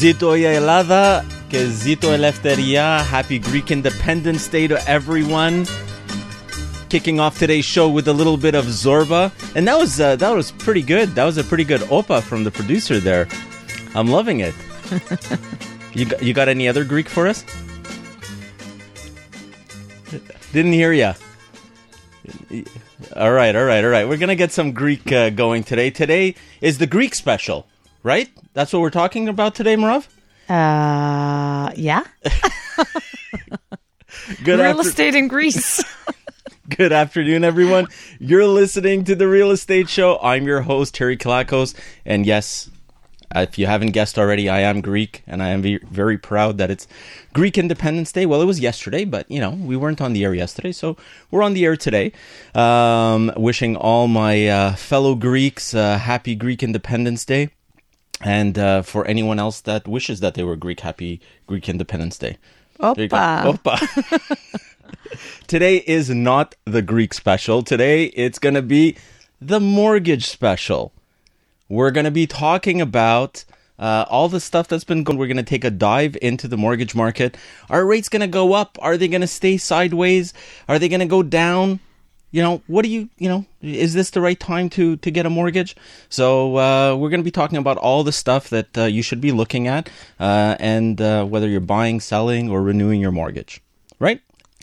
Zito Elada, que Zito Eleftheria. Happy Greek Independence Day to everyone. Kicking off today's show with a little bit of Zorba, and that was uh, that was pretty good. That was a pretty good opa from the producer there. I'm loving it. you got, you got any other Greek for us? Didn't hear ya. All right, all right, all right. We're gonna get some Greek uh, going today. Today is the Greek special, right? That's what we're talking about today, Merav. Uh, yeah. Good Real after- estate in Greece. Good afternoon, everyone. You're listening to the Real Estate Show. I'm your host, Terry Kilakos. And yes, if you haven't guessed already, I am Greek, and I am very proud that it's Greek Independence Day. Well, it was yesterday, but you know, we weren't on the air yesterday, so we're on the air today. Um, wishing all my uh, fellow Greeks uh, happy Greek Independence Day. And uh, for anyone else that wishes that they were Greek, happy Greek Independence Day. There you go. Opa. Opa. Today is not the Greek special. Today it's going to be the mortgage special. We're going to be talking about uh, all the stuff that's been going. We're going to take a dive into the mortgage market. Are rates going to go up? Are they going to stay sideways? Are they going to go down? You know, what do you, you know, is this the right time to to get a mortgage? So uh, we're going to be talking about all the stuff that uh, you should be looking at, uh, and uh, whether you're buying, selling, or renewing your mortgage, right?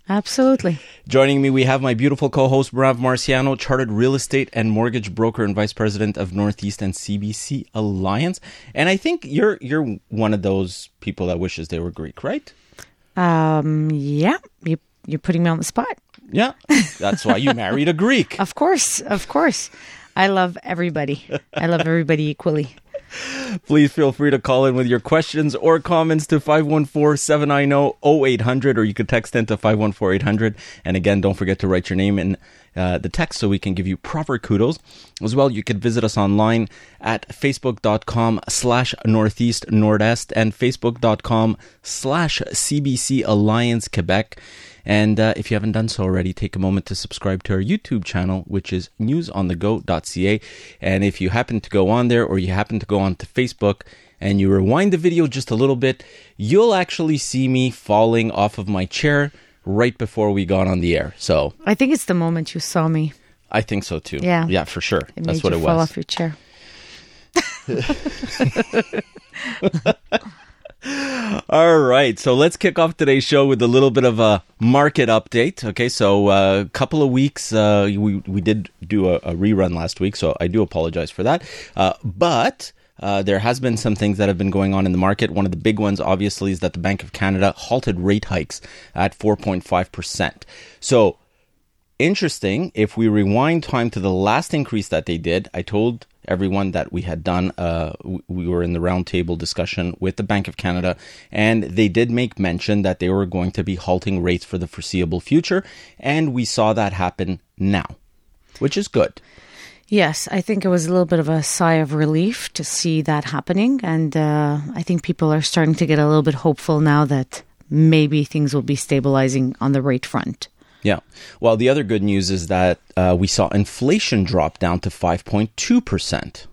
Absolutely. Joining me, we have my beautiful co-host Merav Marciano, chartered real estate and mortgage broker and vice president of Northeast and CBC Alliance. And I think you're you're one of those people that wishes they were Greek, right? Um, yeah. You, you're putting me on the spot. Yeah, that's why you married a Greek. Of course. Of course. I love everybody. I love everybody equally. Please feel free to call in with your questions or comments to 514-790-0800 or you could text into 514-800. And again, don't forget to write your name in uh, the text so we can give you proper kudos. As well, you could visit us online at facebook.com slash northeast nordest and facebook.com slash CBC Alliance Quebec. And uh, if you haven't done so already, take a moment to subscribe to our YouTube channel, which is newsonthego.ca. And if you happen to go on there or you happen to go on to Facebook and you rewind the video just a little bit, you'll actually see me falling off of my chair right before we got on the air. So I think it's the moment you saw me. I think so too. Yeah. Yeah, for sure. It That's what it fall was. off your chair. All right, so let's kick off today's show with a little bit of a market update. Okay, so a couple of weeks uh, we we did do a, a rerun last week, so I do apologize for that. Uh, but uh, there has been some things that have been going on in the market. One of the big ones, obviously, is that the Bank of Canada halted rate hikes at 4.5 percent. So interesting if we rewind time to the last increase that they did i told everyone that we had done uh, we were in the roundtable discussion with the bank of canada and they did make mention that they were going to be halting rates for the foreseeable future and we saw that happen now which is good Yes, I think it was a little bit of a sigh of relief to see that happening. And uh, I think people are starting to get a little bit hopeful now that maybe things will be stabilizing on the rate front. yeah well the other good news is that uh, we saw inflation drop down to 5.2%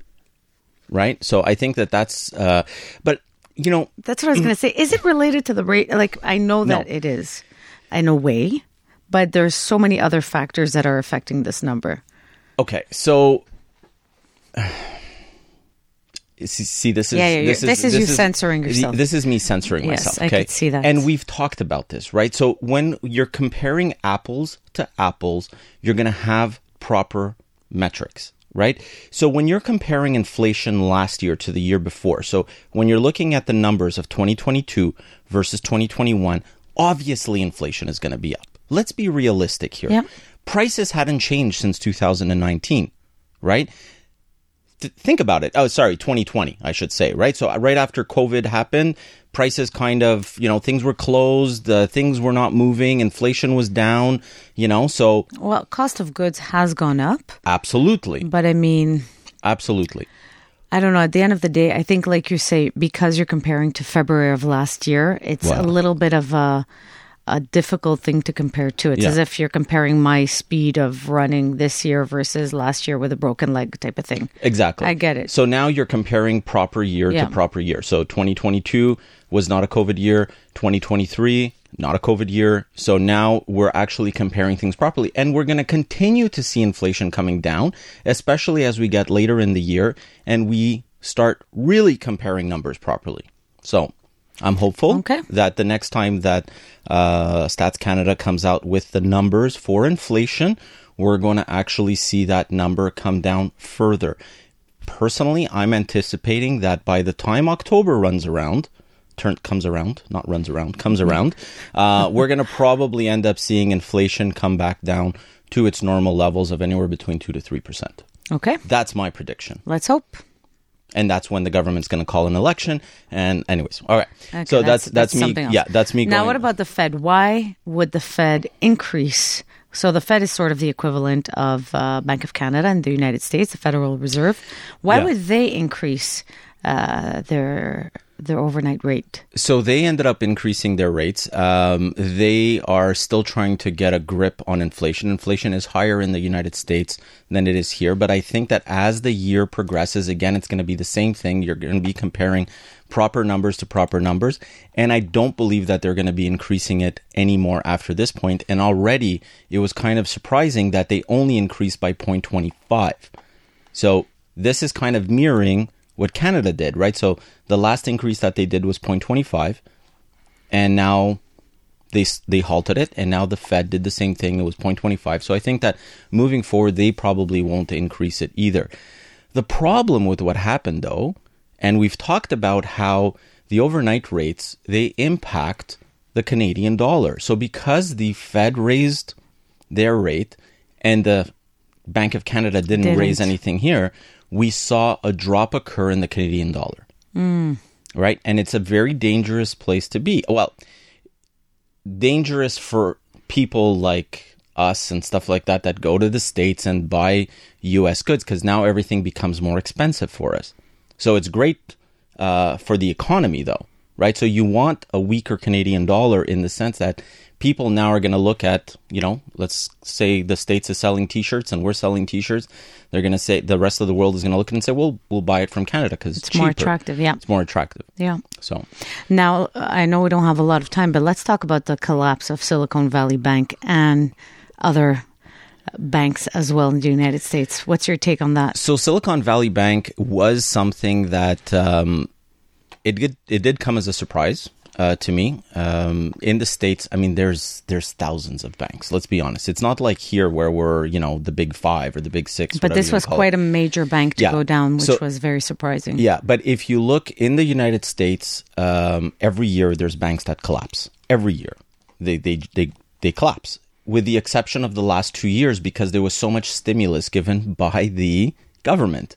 right so i think that that's uh, but you know That's what I was going to say. Is it related to the rate? Like, I know that No. it is in a way, but there's so many other factors that are affecting this number. Okay, so see, see, this is Yeah, yeah, this you're- is this is you censoring yourself. This is me censoring Yes, myself. I Okay, could see that. and we've talked about this, right? So when you're comparing apples to apples, you're going to have proper metrics. Right? So when you're comparing inflation last year to the year before, so when you're looking at the numbers of 2022 versus 2021, obviously inflation is going to be up. Let's be realistic here. Yep. Prices hadn't changed since 2019, right? th- think about it. Oh, sorry, 2020, I should say, right? So uh, right after COVID happened, prices kind of, you know, things were closed, uh, things were not moving, inflation was down, you know, so Well, cost of goods has gone up, absolutely, but I mean, absolutely. I don't know. At the end of the day, I think, like you say, because you're comparing to February of last year, it's Wow. a little bit of a a difficult thing to compare to. It's Yeah. as if you're comparing my speed of running this year versus last year with a broken leg type of thing. Exactly. I get it. So now you're comparing proper year Yeah. to proper year. So 2022 was not a COVID year. 2023 not a COVID year. So now we're actually comparing things properly, and we're going to continue to see inflation coming down, especially as we get later in the year and we start really comparing numbers properly. So. I'm hopeful Okay. that the next time that uh, Stats Canada comes out with the numbers for inflation, we're going to actually see that number come down further. Personally, I'm anticipating that by the time October runs around, turn comes around, not runs around, comes around, uh, we're going to probably end up seeing inflation come back down to its normal levels of anywhere between two to three percent. Okay, That's my prediction let's hope. And that's when the government's going to call an election. And anyways, all right. Okay, so that's that's, me. something else. Yeah, that's me. Now, going- what about the Fed? Why would the Fed increase? So the Fed is sort of the equivalent of uh, Bank of Canada in the United States, the Federal Reserve. Why Yeah. would they increase uh, their their overnight rate? So they ended up increasing their rates. Um, they are still trying to get a grip on inflation. Inflation is higher in the United States than it is here. But I think that as the year progresses, again, it's going to be the same thing. You're going to be comparing proper numbers to proper numbers. And I don't believe that they're going to be increasing it anymore after this point. And already it was kind of surprising that they only increased by 0.25. So this is kind of mirroring what Canada did, right? So the last increase that they did was 0.25, and now they they halted it, and now the Fed did the same thing. It was 0.25. So I think that moving forward, they probably won't increase it either. The problem with what happened, though, and we've talked about how the overnight rates they impact the Canadian dollar. So because the Fed raised their rate and the Bank of Canada didn't, Didn't. raise anything here, we saw a drop occur in the Canadian dollar. Right? And it's a very dangerous place to be. Well, dangerous for people like us and stuff like that that go to the States and buy US goods because now everything becomes more expensive for us. So it's great uh, for the economy, though, right? So you want a weaker Canadian dollar in the sense that people now are going to look at, you know, let's say the States is selling t shirts and we're selling t shirts. They're going to say, the rest of the world is going to look at it and say, well, we'll buy it from Canada because it's, It's more attractive, yeah. It's more attractive. Yeah. So, Now, I know we don't have a lot of time, but let's talk about the collapse of Silicon Valley Bank and other banks as well in the United States. What's your take on that? so Silicon Valley Bank was something that um, it did it did come as a surprise uh, to me. Um, in the states, I mean, there's there's thousands of banks. Let's be honest. It's not like here where we're you know the big five or the big six. But this was quite a major bank to Yeah. go down, which So- was very surprising. Yeah, but if you look in the United States, um, every year there's banks that collapse. Every year, they they they they collapse, with the exception of the last two years because there was so much stimulus given by the government.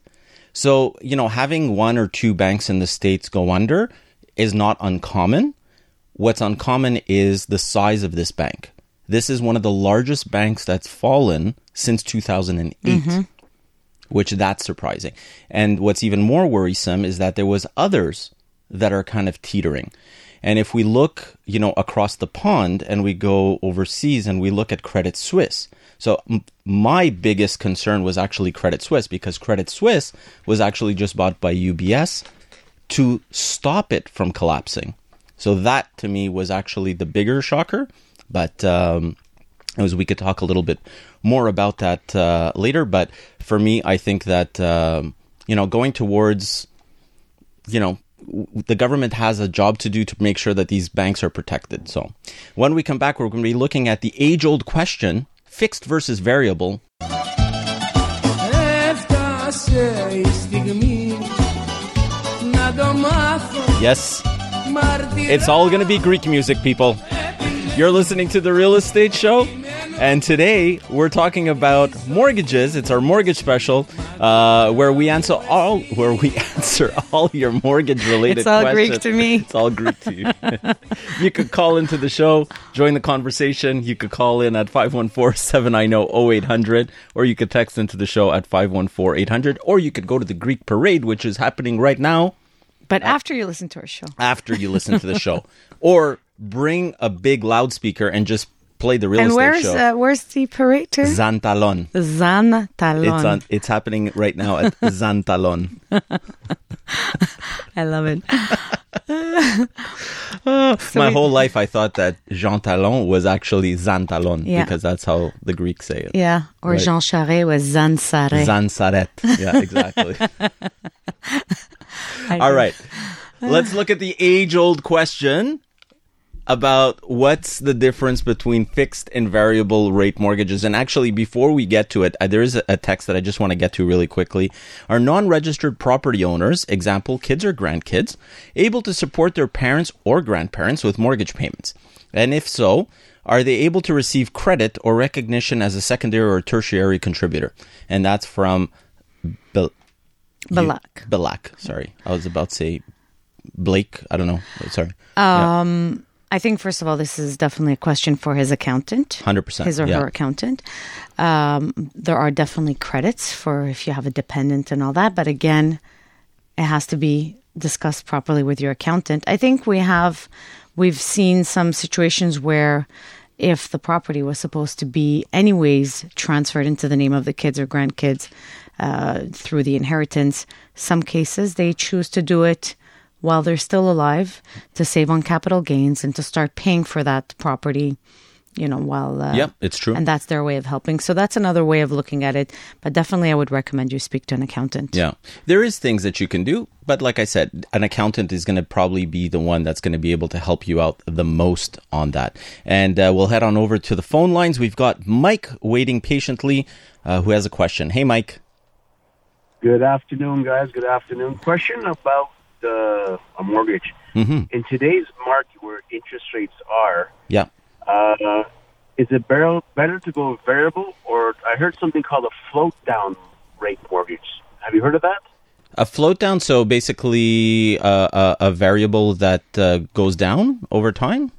So you know, having one or two banks in the states go under is not uncommon. What's uncommon is the size of this bank. This is one of the largest banks that's fallen since 2008 mm-hmm. which that's surprising. And what's even more worrisome is that there was others that are kind of teetering. And if we look, you know, across the pond and we go overseas and we look at Credit Suisse. So m- my biggest concern was actually Credit Suisse because Credit Suisse was actually just bought by UBS to stop it from collapsing. So that to me was actually the bigger shocker. But um, as we could talk a little bit more about that uh, later. But for me, I think that um, you know going towards you know the government has a job to do to make sure that these banks are protected. So when we come back, we're going to be looking at the age-old question: fixed versus variable. Yes. It's all going to be Greek music, people. You're listening to The Real Estate Show, and today we're talking about mortgages. It's our mortgage special uh, where we answer all where we answer all your mortgage related It's all questions. Greek to me. It's all Greek to you. you could call into the show, join the conversation. You could call in at 514-790-0800 or you could text into the show at 514-800 or you could go to the Greek parade which is happening right now but after you listen to our show, after you listen to the show or bring a big loudspeaker and just play the real and estate where's show. uh, where's the parator? Zantalon. Zantalon. It's on. It's happening right now at Zantalon. I love it. My we- whole life, I thought that Jean Talon was actually Zantalon Yeah. because that's how the Greeks say it. Yeah. Or Right. Jean Charest was Zansaret. Zansaret. Yeah, exactly. All right. Let's look at the age old question about what's the difference between fixed and variable rate mortgages. And actually, before we get to it, uh, there is a, a text that I just want to get to really quickly. Are non registered property owners, example, kids or grandkids, able to support their parents or grandparents with mortgage payments? And if so, are they able to receive credit or recognition as a secondary or tertiary contributor? And that's from Bill. Balak. Balak. Sorry, I was about to say Blake. I don't know. Sorry. I think first of all, this is definitely a question for his accountant. 100%, His or yeah. her accountant. Um, there are definitely credits for if you have a dependent and all that, but again, it has to be discussed properly with your accountant. I think we have, we've seen some situations where if the property was supposed to be anyways transferred into the name of the kids or grandkids uh, through the inheritance, some cases they choose to do it while they're still alive to save on capital gains and to start paying for that property, you know, while. Uh, Yep, it's true. And that's their way of helping. So that's another way of looking at it. But definitely, I would recommend you speak to an accountant. Yeah. There is things that you can do, but like I said, an accountant is going to probably be the one that's going to be able to help you out the most on that. And uh, we'll head on over to the phone lines. We've got Mike waiting patiently uh, who has a question. Hey, Mike. Good afternoon, guys. Good afternoon. Question about uh, a mortgage. Mm-hmm. In today's market, where interest rates are, Yeah. uh, is it better, better to go variable, or I heard something called a float down rate mortgage? Have you heard of that? A float down, so basically uh, a, a variable that uh, goes down over time.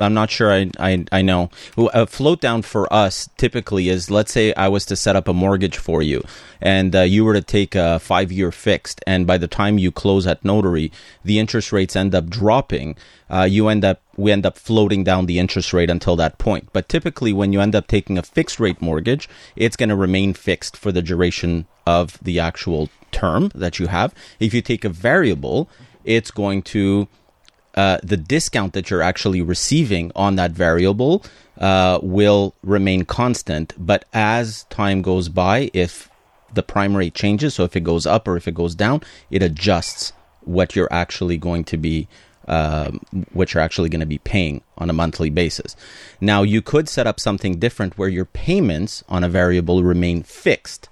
I'm not sure I, I, I know. A float down for us typically is let's say I was to set up a mortgage for you and uh, you were to take a five year fixed, and by the time you close at notary, the interest rates end up dropping. Uh, you end up we end up floating down the interest rate until that point. But typically, when you end up taking a fixed rate mortgage, it's going to remain fixed for the duration of the actual term that you have. If you take a variable, it's going to uh, the discount that you're actually receiving on that variable uh, will remain constant. But as time goes by, if the prime rate changes, so if it goes up or if it goes down, it adjusts what you're actually going to be. Um, what you're actually going to be paying on a monthly basis. Now, you could set up something different where your payments on a variable remain fixed.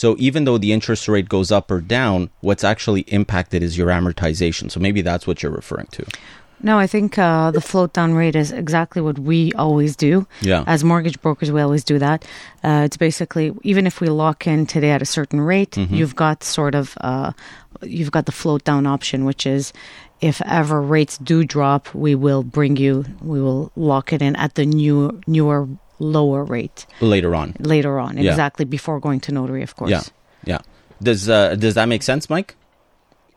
So even though the interest rate goes up or down, what's actually impacted is your amortization. So maybe that's what you're referring to. No, I think uh, the float down rate is exactly what we always do. Yeah. As mortgage brokers, we always do that. Uh, it's basically even if we lock in today at a certain rate, Mm-hmm. you've got sort of uh, you've got the float down option, which is if ever rates do drop, we will bring you, we will lock it in at the new newer lower rate Later on. later on, Yeah. exactly before going to notary, of course. Yeah. Yeah. Does uh, does that make sense, Mike?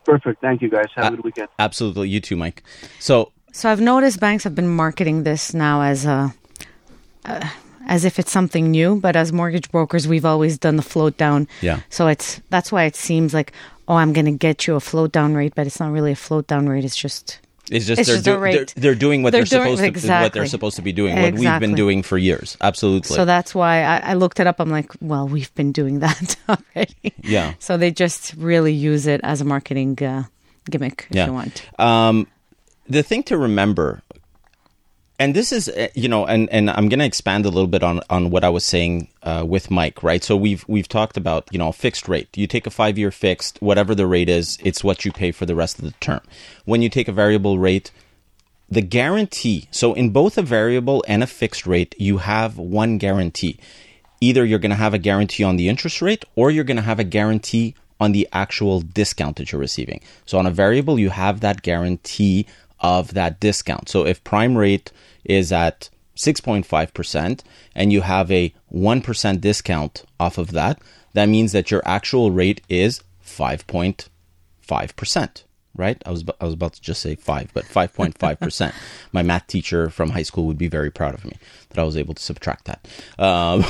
Perfect. Thank you, guys. Have Uh, a good weekend. Absolutely. You too, Mike. So So I've noticed banks have been marketing this now as a uh, as if it's something new, but as mortgage brokers, we've always done the float down. Yeah. So it's that's why it seems like oh, I'm going to get you a float down rate, but it's not really a float down rate. It's just it's just It's they're, just do- they're they're doing what They're they're, doing- supposed to what they're supposed to be doing. What we've been doing for years. Absolutely. so that's why I, I looked it up. I'm like, well, we've been doing that already. Yeah. So they just really use it as a marketing uh, gimmick, if Yeah. you want. Um, the thing to remember, and this is, uh, you know, and, and I'm going to expand a little bit on, on what I was saying uh, with Mike, right? So we've we've talked about, you know, fixed rate. You take a five year fixed, whatever the rate is, it's what you pay for the rest of the term. When you take a variable rate, the guarantee. So in both a variable and a fixed rate, you have one guarantee. Either you're going to have a guarantee on the interest rate, or you're going to have a guarantee on the actual discount that you're receiving. So on a variable, you have that guarantee of that discount. So if prime rate is at 6.5% and you have a 1% discount off of that, that means that your actual rate is 5.5%. right? I was I was about to just say five, but five point five percent. My math teacher from high school would be very proud of me that I was able to subtract that. Um,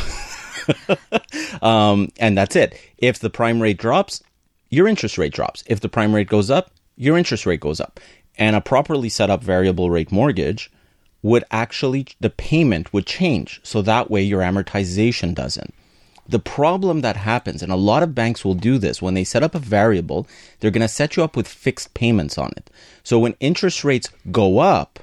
um, and that's it. If the prime rate drops, your interest rate drops. If the prime rate goes up, your interest rate goes up. And a properly set up variable rate mortgage would actually the payment would change, so that way your amortization doesn't. The problem that happens, and a lot of banks will do this, when they set up a variable, they're going to set you up with fixed payments on it. So when interest rates go up,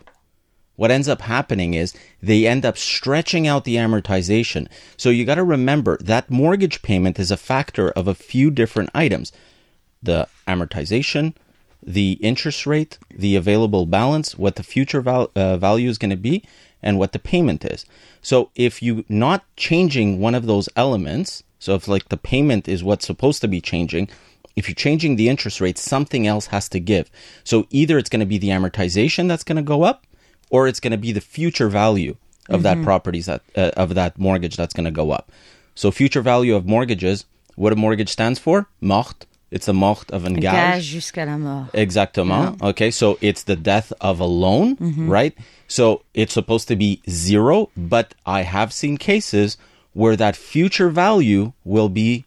what ends up happening is they end up stretching out the amortization. So you got to remember that mortgage payment is a factor of a few different items the amortization, the interest rate, the available balance, what the future val- uh, value is going to be, and what the payment is. So if you're not changing one of those elements, so if like the payment is what's supposed to be changing, if you're changing the interest rate, something else has to give. So either it's going to be the amortization that's going to go up, or it's going to be the future value of that properties that uh, of that mortgage that's going to go up. So future value of mortgages, what a mortgage stands for? Mort. It's a mort of un gage. Gage jusqu'à la mort. Exactement. Okay, so it's the death of a loan, right? So it's supposed to be zero, but I have seen cases where that future value will be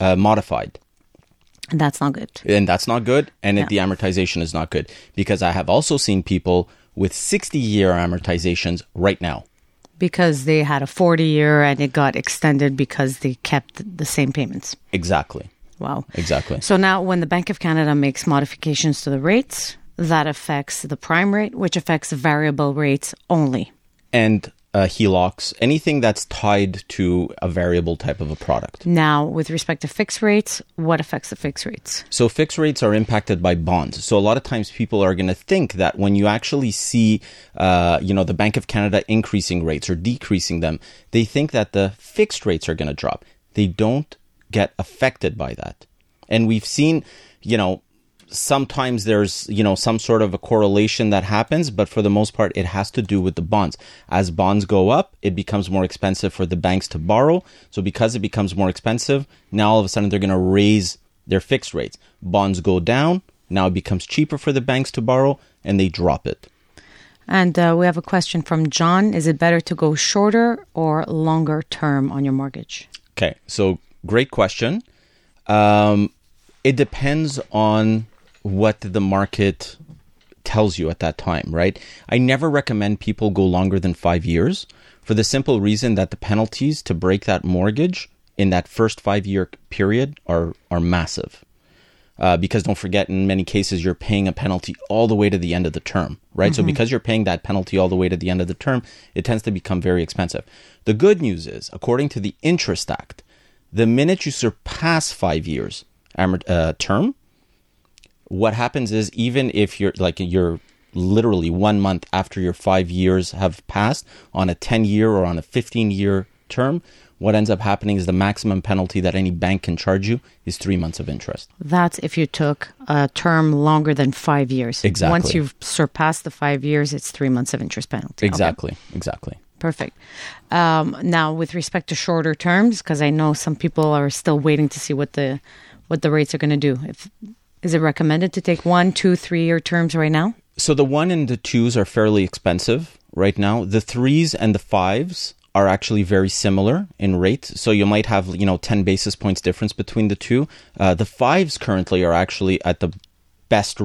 uh, modified. And that's not good. And that's not good. And Yeah. it, the amortization is not good because I have also seen people with 60 year amortizations right now. Because they had a 40 year and it got extended because they kept the same payments. Exactly. Wow. Exactly. So now, when the Bank of Canada makes modifications to the rates, that affects the prime rate, which affects variable rates only. And uh, HELOCs, anything that's tied to a variable type of a product. Now, with respect to fixed rates, what affects the fixed rates? So fixed rates are impacted by bonds. So a lot of times people are going to think that when you actually see, uh, you know, the Bank of Canada increasing rates or decreasing them, they think that the fixed rates are going to drop. They don't get affected by that. And we've seen, you know, sometimes there's, you know, some sort of a correlation that happens, but for the most part, it has to do with the bonds. As bonds go up, it becomes more expensive for the banks to borrow. So because it becomes more expensive, now all of a sudden they're going to raise their fixed rates. Bonds go down. Now it becomes cheaper for the banks to borrow and they drop it. And uh, we have a question from John Is it better to go shorter or longer term on your mortgage? Okay, so great question. Um, it depends on what the market tells you at that time, right? I never recommend people go longer than five years for the simple reason that the penalties to break that mortgage in that first five year period are are massive. Uh, because don't forget, in many cases, you're paying a penalty all the way to the end of the term, right? So because you're paying that penalty all the way to the end of the term, it tends to become very expensive. The good news is, according to the Interest Act, the minute you surpass five years uh, term, what happens is even if you're like you're literally one month after your five years have passed on a 10 year or on a 15 year term, what ends up happening is the maximum penalty that any bank can charge you is three months of interest. That's if you took a term longer than five years. Exactly. Once you've surpassed the five years, it's three months of interest penalty. Okay, Exactly. Perfect. Um, now, with respect to shorter terms, because I know some people are still waiting to see what the what the rates are going to do. If is it recommended to take one, two, three year terms right now? So the one and the twos are fairly expensive right now. The threes and the fives are actually very similar in rate. So you might have, you know, 10 basis points difference between the two. Uh, the fives currently are actually at the best,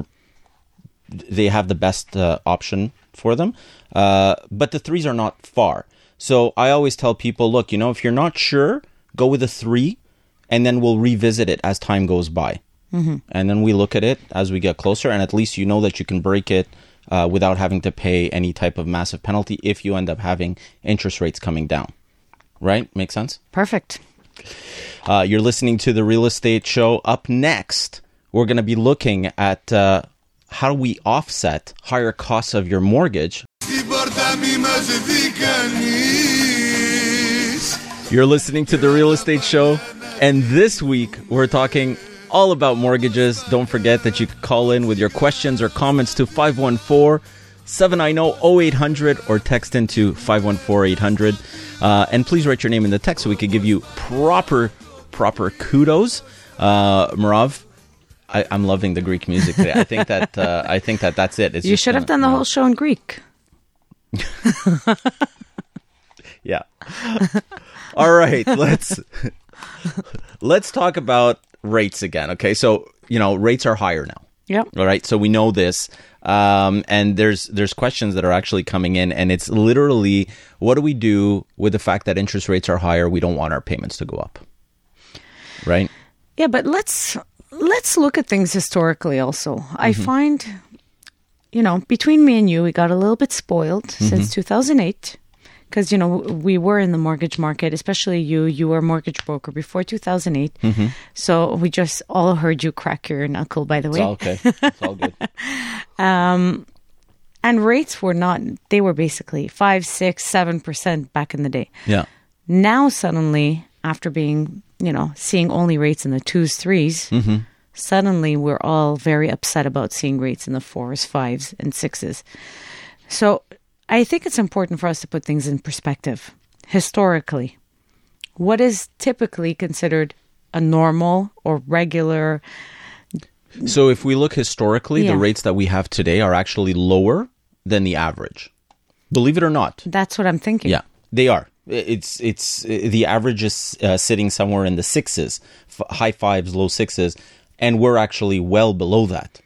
they have the best uh, option for them. Uh, but the threes are not far. So I always tell people, look, you know, if you're not sure, go with a three and then we'll revisit it as time goes by. And then we look at it as we get closer, and at least you know that you can break it uh, without having to pay any type of massive penalty if you end up having interest rates coming down. Right? Make sense? Perfect. Uh, you're listening to the Real Estate Show. Up next, we're going to be looking at uh, how do we offset higher costs of your mortgage? You're listening to The Real Estate Show, and this week we're talking all about mortgages. Don't forget that you can call in with your questions or comments to 514 790 0800 or text into 514 800. Uh, and please write your name in the text so we could give you proper, proper kudos. Uh, Merav, I, I'm loving the Greek music today. I think that uh, I think that that's it. It's You should have done the no. whole show in Greek. Yeah. All right, let's let's talk about rates again. Okay, so you know rates are higher now. Yeah. All right, so we know this, um, and there's there's questions that are actually coming in, and it's literally what do we do with the fact that interest rates are higher? We don't want our payments to go up, right? Yeah, but let's let's look at things historically also. I mm-hmm. find you know, between me and you, we got a little bit spoiled mm-hmm. since 2008 because you know, we were in the mortgage market, especially you, you were a mortgage broker before 2008. Mm-hmm. So we just all heard you crack your knuckle by the It's way. all okay. It's all good. Um, and rates were not they were basically five, six, seven percent back in the day. Yeah. Now suddenly, after being, you know, seeing only rates in the twos, 3s Mm-hmm. suddenly we're all very upset about seeing rates in the fours, fives, and sixes. So I think it's important for us to put things in perspective. Historically, what is typically considered a normal or regular So if we look historically, Yeah. the rates that we have today are actually lower than the average. Believe it or not. that's what I'm thinking. Yeah, they are. It's it's the average is uh, sitting somewhere in the sixes, f- high fives, low sixes, and we're actually well below that,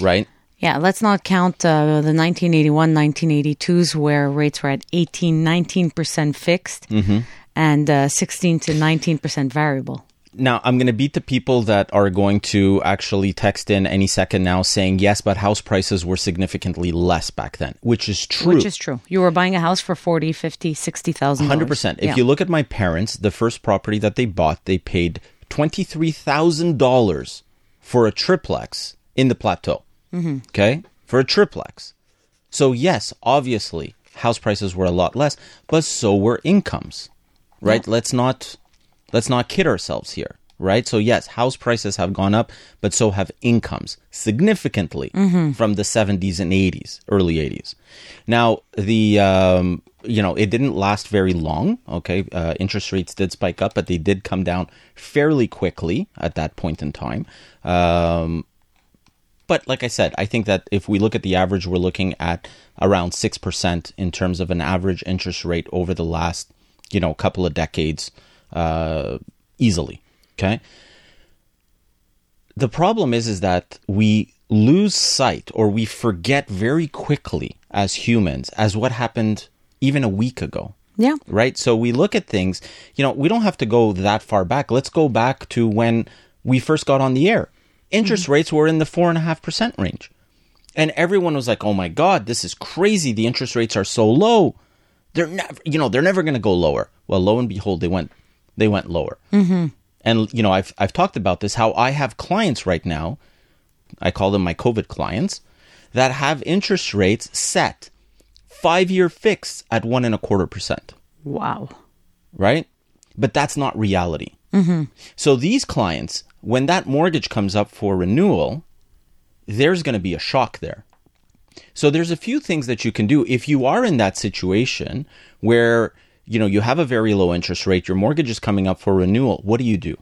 right? Yeah, let's not count uh, the 1981, 1982s where rates were at 18, 19% fixed Mm-hmm. and uh, 16 to 19% variable. Now I'm going to beat the people that are going to actually text in any second now saying yes, but house prices were significantly less back then, which is true. Which is true. You were buying a house for 40, 50, 60,000 Hundred percent. If you look at my parents, the first property that they bought, they paid twenty three thousand dollars for a triplex in the plateau. Mm-hmm. Okay, for a triplex. So yes, obviously, house prices were a lot less, but so were incomes. Right? Let's not let's not kid ourselves here. Right? So yes, house prices have gone up, but so have incomes significantly from the 70s and 80s, early 80s. Now the um, you know it didn't last very long. Okay, uh, interest rates did spike up, but they did come down fairly quickly at that point in time. Um, but like I said, I think that if we look at the average, we're looking at around six percent in terms of an average interest rate over the last, you know, couple of decades, uh, easily. Okay. The problem is, is that we lose sight or we forget very quickly as humans as what happened even a week ago Yeah. right? So we look at things, you know, we don't have to go that far back. Let's go back to when we first got on the air. Interest rates were in the four and a half percent range. And everyone was like, oh my God, this is crazy. The interest rates are so low. They're never, you know, they're never going to go lower. Well, lo and behold, they went, they went lower. Mm-hmm. And, you know, I've, I've talked about this, how I have clients right now, I call them my COVID clients, that have interest rates set five year fixed at one and a quarter percent Wow. right? But that's not reality. So these clients, when that mortgage comes up for renewal, there's going to be a shock there. So there's a few things that you can do if you are in that situation where you know you have a very low interest rate, your mortgage is coming up for renewal. What do you do?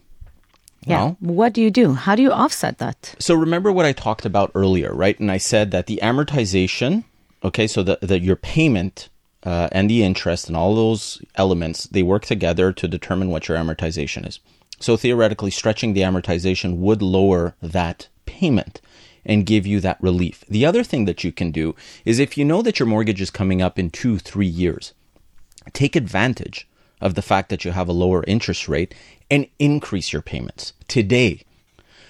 Yeah. Well, what do you do? How do you offset that? so remember what I talked about earlier, right? And I said that the amortization, okay, so the, the your payment uh, and the interest and all those elements, they work together to determine what your amortization is. So theoretically, stretching the amortization would lower that payment and give you that relief. The other thing that you can do is if you know that your mortgage is coming up in two, three years, take advantage of the fact that you have a lower interest rate and increase your payments today.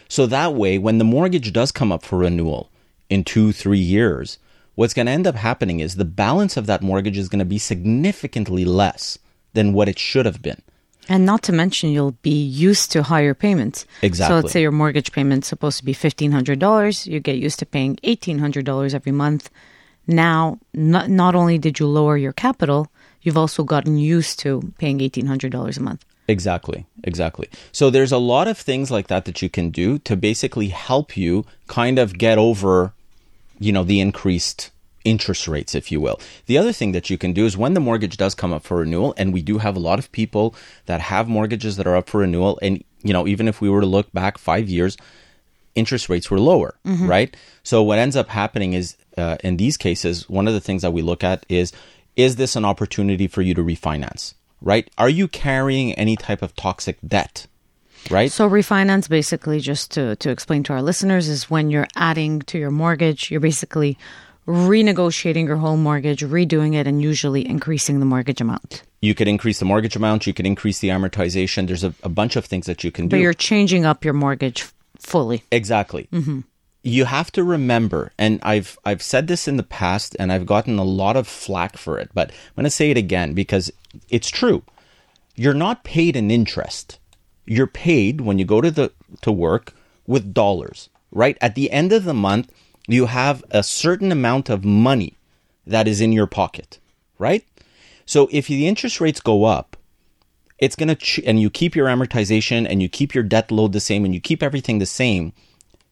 So that way, when the mortgage does come up for renewal in two, three years, what's going to end up happening is the balance of that mortgage is going to be significantly less than what it should have been. And not to mention, you'll be used to higher payments. Exactly. So let's say your mortgage payment's supposed to be $1,500. You get used to paying $1,800 every month. Now, not, not only did you lower your capital, you've also gotten used to paying $1,800 a month. Exactly, exactly. So there's a lot of things like that that you can do to basically help you kind of get over, you know, the increased interest rates, if you will. The other thing that you can do is when the mortgage does come up for renewal, and we do have a lot of people that have mortgages that are up for renewal, and you know, even if we were to look back five years, interest rates were lower, right? So what ends up happening is uh, in these cases, one of the things that we look at is is this an opportunity for you to refinance, right? Are you carrying any type of toxic debt, right? So refinance basically just to, to explain to our listeners is when you're adding to your mortgage, you're basically renegotiating your whole mortgage, redoing it and usually increasing the mortgage amount. you could increase the mortgage amount, you could increase the amortization. There's a, a bunch of things that you can But do. But you're changing up your mortgage fully. Exactly. Mm-hmm. You have to remember, and I've I've said this in the past, and I've gotten a lot of flack for it, but I'm going to say it again because it's true. You're not paid in interest. You're paid when you go to the to work with dollars, right? At the end of the month, you have a certain amount of money that is in your pocket, right? So if the interest rates go up, it's going to ch- and you keep your amortization and you keep your debt load the same and you keep everything the same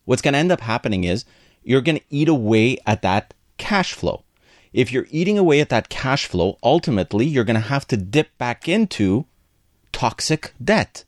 what's going to end up happening is you're going to eat away at that cash flow. If you're eating away at that cash flow ultimately you're going to have to dip back into toxic debt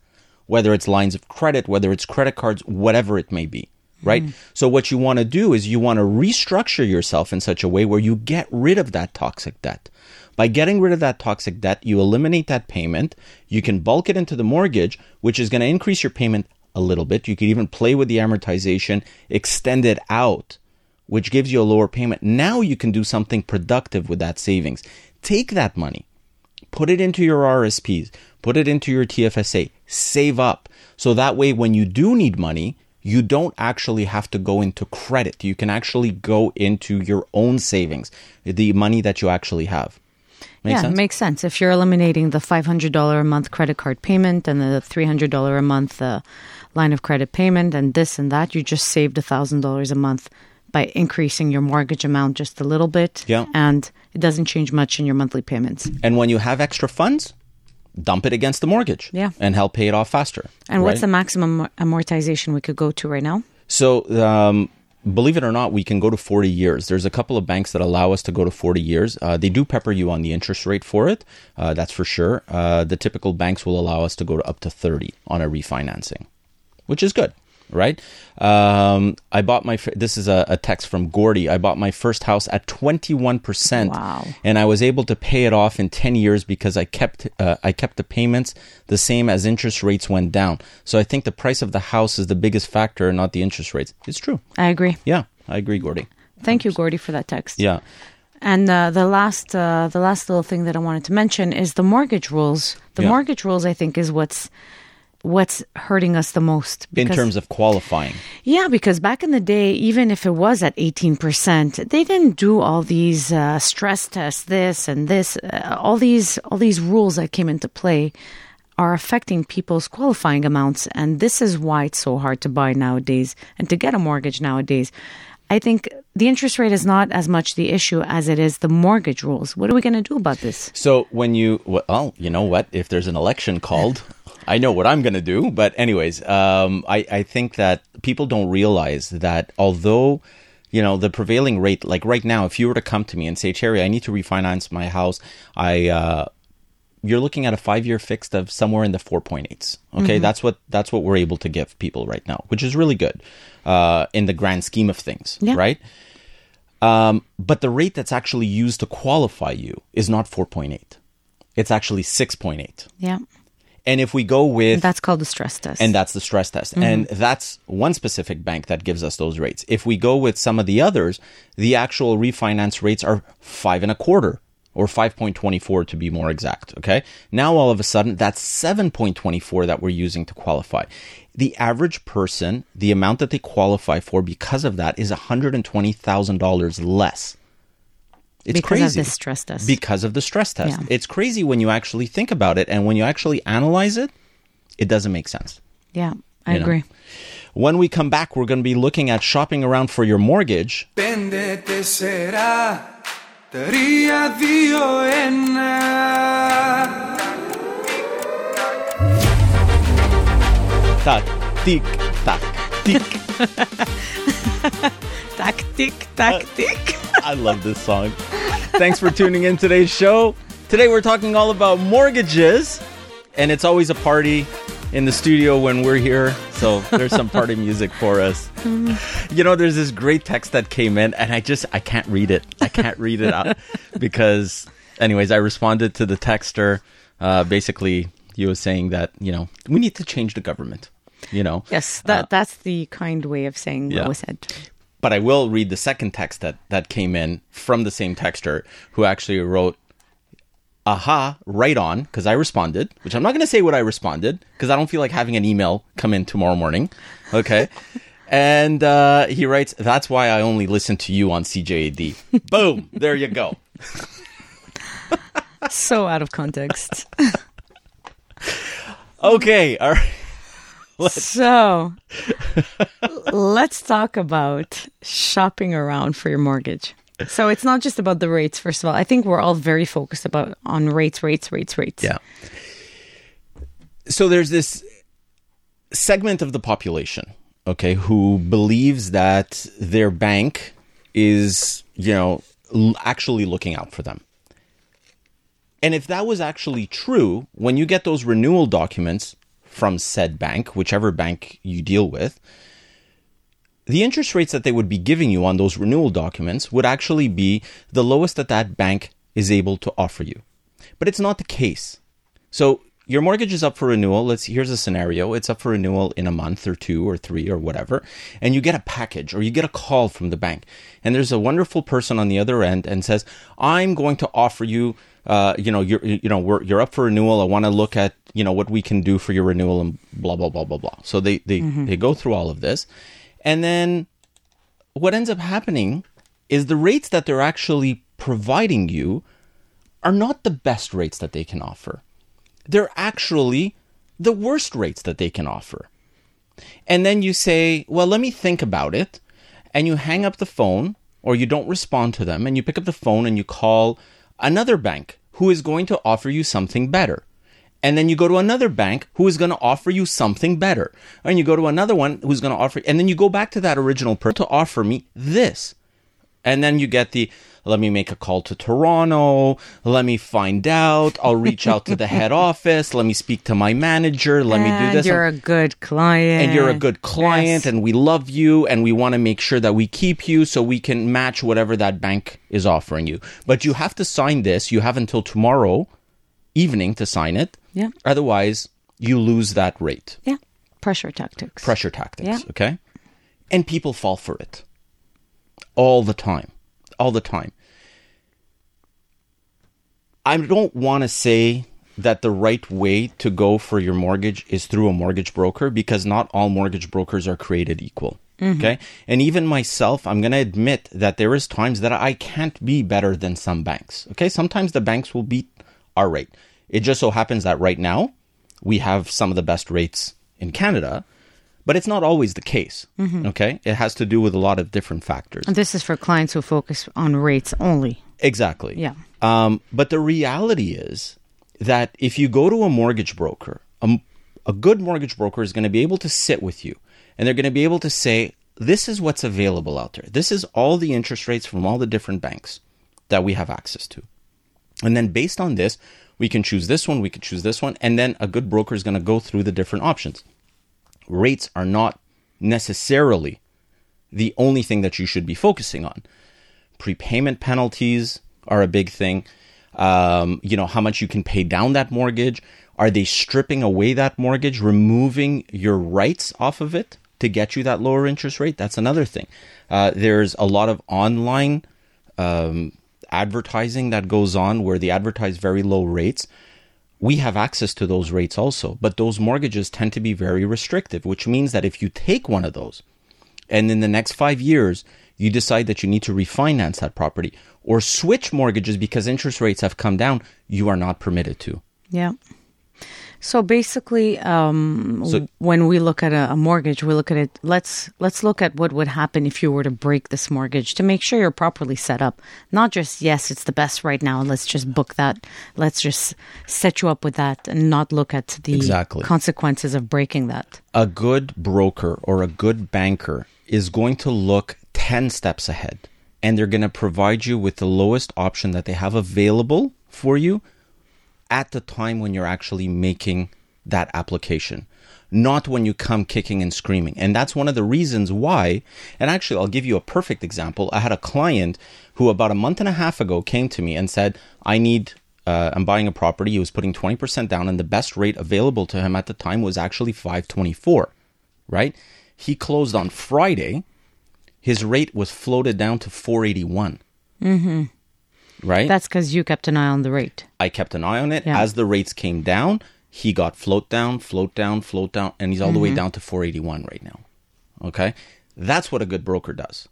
whether it's lines of credit whether it's credit cards whatever it may be right? Mm. So what you want to do is you want to restructure yourself in such a way where you get rid of that toxic debt. By getting rid of that toxic debt, you eliminate that payment. You can bulk it into the mortgage, which is going to increase your payment a little bit. You could even play with the amortization, extend it out, which gives you a lower payment. Now you can do something productive with that savings. Take that money, put it into your RSPs, put it into your TFSA, save up. So that way, when you do need money, you don't actually have to go into credit. You can actually go into your own savings, the money that you actually have. Make yeah, sense? it makes sense. If you're eliminating the $500 a month credit card payment and the $300 a month uh, line of credit payment and this and that, you just saved a $1,000 a month by increasing your mortgage amount just a little bit. Yeah. And it doesn't change much in your monthly payments. and when you have extra funds, dump it against the mortgage Yeah. and help pay it off faster. And what's the maximum amortization we could go to right now? So, um, believe it or not, we can go to 40 years. There's a couple of banks that allow us to go to 40 years. Uh, they do pepper you on the interest rate for it. Uh, that's for sure. Uh, the typical banks will allow us to go to up to 30 on a refinancing, which is good. Right. Um, I bought my. This is a, a text from Gordy. I bought my first house at twenty one percent. Wow. And I was able to pay it off in ten years because I kept uh, I kept the payments the same as interest rates went down. So I think the price of the house is the biggest factor, not the interest rates. It's true. I agree. Yeah, I agree, Gordy. Thank you, Gordy, for that text. Yeah. And uh, the last, uh, the last little thing that I wanted to mention is the mortgage rules. The Yeah. mortgage rules, I think, is what's what's hurting us the most. In terms of qualifying. yeah, because back in the day, even if it was at eighteen percent, they didn't do all these uh, stress tests, this and this, uh, all these all these rules that came into play are affecting people's qualifying amounts, and this is why it's so hard to buy nowadays and to get a mortgage nowadays. I think the interest rate is not as much the issue as it is the mortgage rules. What are we going to do about this? So when you well, you know what? If there's an election called, I know what I'm going to do. But anyways, um, I I think that people don't realize that although you know the prevailing rate, like right now, if you were to come to me and say, Cherry, I need to refinance my house, I uh, you're looking at a five year fixed of somewhere in the 4.8s. Okay, that's what that's what we're able to give people right now, which is really good uh, in the grand scheme of things, Yeah. right? Um, but the rate that's actually used to qualify you is not 4.8. It's actually 6.8. Yeah, And if we go with that's called the stress test. and that's the stress test. Mm-hmm. And that's one specific bank that gives us those rates. If we go with some of the others, the actual refinance rates are five and a quarter or 5.24 to be more exact. Okay. Now all of a sudden that's 7.24 that we're using to qualify. The average person, the amount that they qualify for because of that is $120,000 less. It's because crazy. of the stress test. Because of the stress test. Yeah. It's crazy when you actually think about it and when you actually analyze it, it doesn't make sense. Yeah, I you agree. Know? When we come back, we're going to be looking at shopping around for your mortgage. Tac, tic. Tactic, tactic. I love this song. Thanks for tuning in today's show. Today we're talking all about mortgages, and it's always a party in the studio when we're here. So there's some party music for us. You know, there's this great text that came in, and I just I can't read it. I can't read it out because, anyways, I responded to the texter. Uh, basically, he was saying that you know we need to change the government. You know, Yes, that that's the kind way of saying yeah. what was said. But I will read the second text that that came in from the same texter who actually wrote, "Aha, right on," because I responded, which I'm not going to say what I responded because I don't feel like having an email come in tomorrow morning. Okay. And uh, he writes, "That's why I only listen to you on CJAD." Boom! There you go. So out of context. Okay, all right. So let's talk about shopping around for your mortgage. So it's not just about the rates. First of all, I think we're all very focused about on rates, rates, rates, rates. Yeah. So there's this segment of the population, okay, who believes that their bank is, you know, actually looking out for them. And if that was actually true, when you get those renewal documents from said bank, whichever bank you deal with, the interest rates that they would be giving you on those renewal documents would actually be the lowest that that bank is able to offer you. But it's not the case. So your mortgage is up for renewal. Let's here's a scenario. It's up for renewal in a month or two or three or whatever, and you get a package or you get a call from the bank, and there's a wonderful person on the other end and says, "I'm going to offer you." Uh, you know, you're you know we're, you're up for renewal. I want to look at you know what we can do for your renewal and blah blah blah blah blah. So they they they go through all of this, and then what ends up happening is the rates that they're actually providing you are not the best rates that they can offer. They're actually the worst rates that they can offer. And then you say, well, let me think about it. And you hang up the phone or you don't respond to them and you pick up the phone and you call another bank who is going to offer you something better. And then you go to another bank who is going to offer you something better. And you go to another one who's going to offer, and then you go back to that original person to offer me this. And then you get the let me make a call to Toronto, let me find out, I'll reach out to the head office, let me speak to my manager, let me do this. You're a good client. and you're a good client Yes. and we love you and we want to make sure that we keep you so we can match whatever that bank is offering you. But you have to sign this. You have until tomorrow evening to sign it. Yeah. Otherwise, you lose that rate. yeah. Pressure tactics. Pressure tactics, Yeah. okay? And people fall for it all the time. All the time. I don't want to say that the right way to go for your mortgage is through a mortgage broker because not all mortgage brokers are created equal. Mm-hmm. Okay. And even myself, I'm going to admit that there is times that I can't be better than some banks. Okay. Sometimes the banks will beat our rate. It just so happens that right now we have some of the best rates in Canada, but it's not always the case. Okay. It has to do with a lot of different factors. And this is for clients who focus on rates only. Exactly. Yeah. Um, but the reality is that if you go to a mortgage broker, a, a good mortgage broker is going to be able to sit with you and they're going to be able to say, this is what's available out there. This is all the interest rates from all the different banks that we have access to. And then based on this, we can choose this one, we can choose this one, and then a good broker is going to go through the different options. Rates are not necessarily the only thing that you should be focusing on prepayment penalties are a big thing. Um, you know, how much you can pay down that mortgage. Are they stripping away that mortgage, removing your rights off of it to get you that lower interest rate? That's another thing. Uh, there's a lot of online um, advertising that goes on where they advertise very low rates. We have access to those rates also, but those mortgages tend to be very restrictive, which means that if you take one of those, and in the next five years you decide that you need to refinance that property or switch mortgages because interest rates have come down, you are not permitted to. Yeah. So basically, um, So- when we look at a, a mortgage, we look at it. Let's let's look at what would happen if you were to break this mortgage to make sure you're properly set up. Not just yes, it's the best right now. Let's just book that. Let's just set you up with that, and not look at the Exactly. consequences of breaking that. A good broker or a good banker is going to look 10 steps ahead and they're going to provide you with the lowest option that they have available for you at the time when you're actually making that application, not when you come kicking and screaming. And that's one of the reasons why. And actually, I'll give you a perfect example. I had a client who about a month and a half ago came to me and said, I need. Uh, I'm buying a property. He was putting 20% down, and the best rate available to him at the time was actually 524. Right? He closed on Friday. His rate was floated down to 481. Mm-hmm. Right? That's because you kept an eye on the rate. I kept an eye on it. Yeah. As the rates came down, he got float down, float down, float down, and he's all the Mm-hmm. way down to 481 right now. Okay? That's what a good broker does.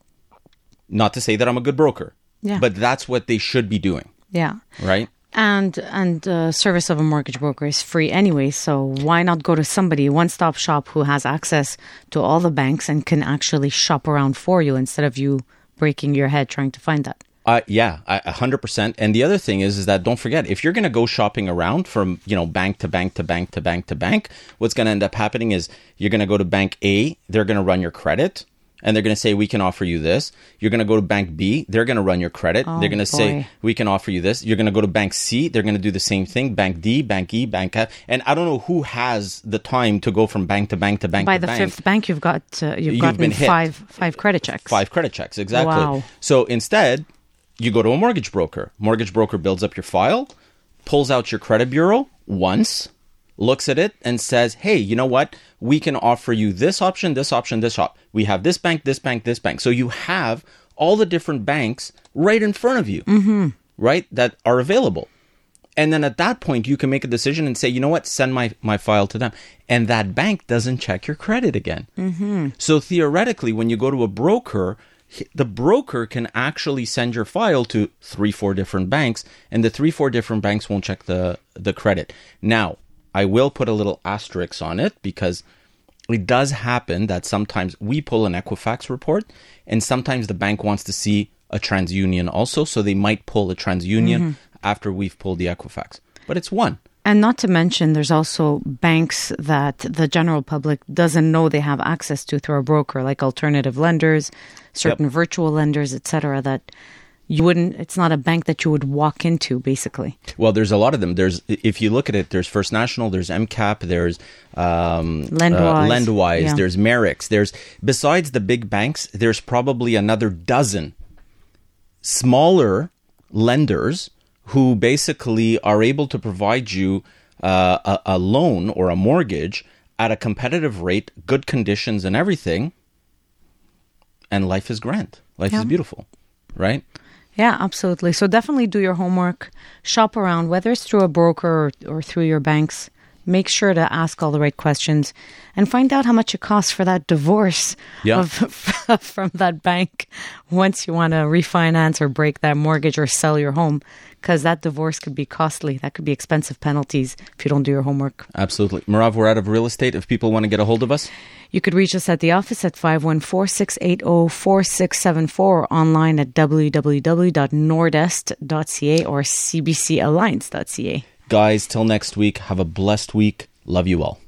Not to say that I'm a good broker, Yeah. but that's what they should be doing, Yeah. right? And and uh, service of a mortgage broker is free anyway, so why not go to somebody one stop shop who has access to all the banks and can actually shop around for you instead of you breaking your head trying to find that. Uh, yeah, hundred percent. And the other thing is, is that don't forget if you're going to go shopping around from you know bank to bank to bank to bank to bank, what's going to end up happening is you're going to go to bank A, they're going to run your credit, and they're going to say we can offer you this. You're going to go to bank B, they're going to run your credit, Oh, they're going to say we can offer you this. You're going to go to bank C, they're going to do the same thing. Bank D, bank E, bank F, and I don't know who has the time to go from bank to bank to bank to bank. By to the bank. fifth bank, you've got uh, you've, You've gotten hit. five five credit checks. Five credit checks, exactly. Wow. So instead, you go to a mortgage broker. Mortgage broker builds up your file, pulls out your credit bureau once, looks at it, and says, "Hey, you know what? We can offer you this option, this option, this option. We have this bank, this bank, this bank. So you have all the different banks right in front of you, right? That are available." And then at that point, you can make a decision and say, you know what, send my, my file to them. And that bank doesn't check your credit again. Mm-hmm. So theoretically, when you go to a broker, the broker can actually send your file to three, four different banks, and the three, four different banks won't check the, the credit. Now, I will put a little asterisk on it because it does happen that sometimes we pull an Equifax report, and sometimes the bank wants to see a TransUnion also, so they might pull a TransUnion mm-hmm. after we've pulled the Equifax. But it's one. And not to mention, there's also banks that the general public doesn't know they have access to through a broker, like alternative lenders, certain virtual lenders, etc. That you wouldn't. It's not a bank that you would walk into, basically. Well, there's a lot of them. There's, if you look at it, there's First National, there's MCAP, there's um, Lendwise. Lendwise, Yeah. there's Merix. There's besides the big banks, there's probably another dozen smaller lenders who basically are able to provide you uh, a, a loan or a mortgage at a competitive rate, good conditions, and everything. And life is grand. Life Yeah. is beautiful, right? Yeah, absolutely. So definitely do your homework, shop around, whether it's through a broker or, or through your banks. Make sure to ask all the right questions and find out how much it costs for that divorce Yeah. of, from that bank once you want to refinance or break that mortgage or sell your home because that divorce could be costly. That could be expensive penalties if you don't do your homework. Absolutely. Merav, we're out of real estate. If people want to get a hold of us, You could reach us at the office at 514-680-4674 or online at www.nordest.ca or cbcalliance.ca. guys, till next week, have a blessed week. Love you all.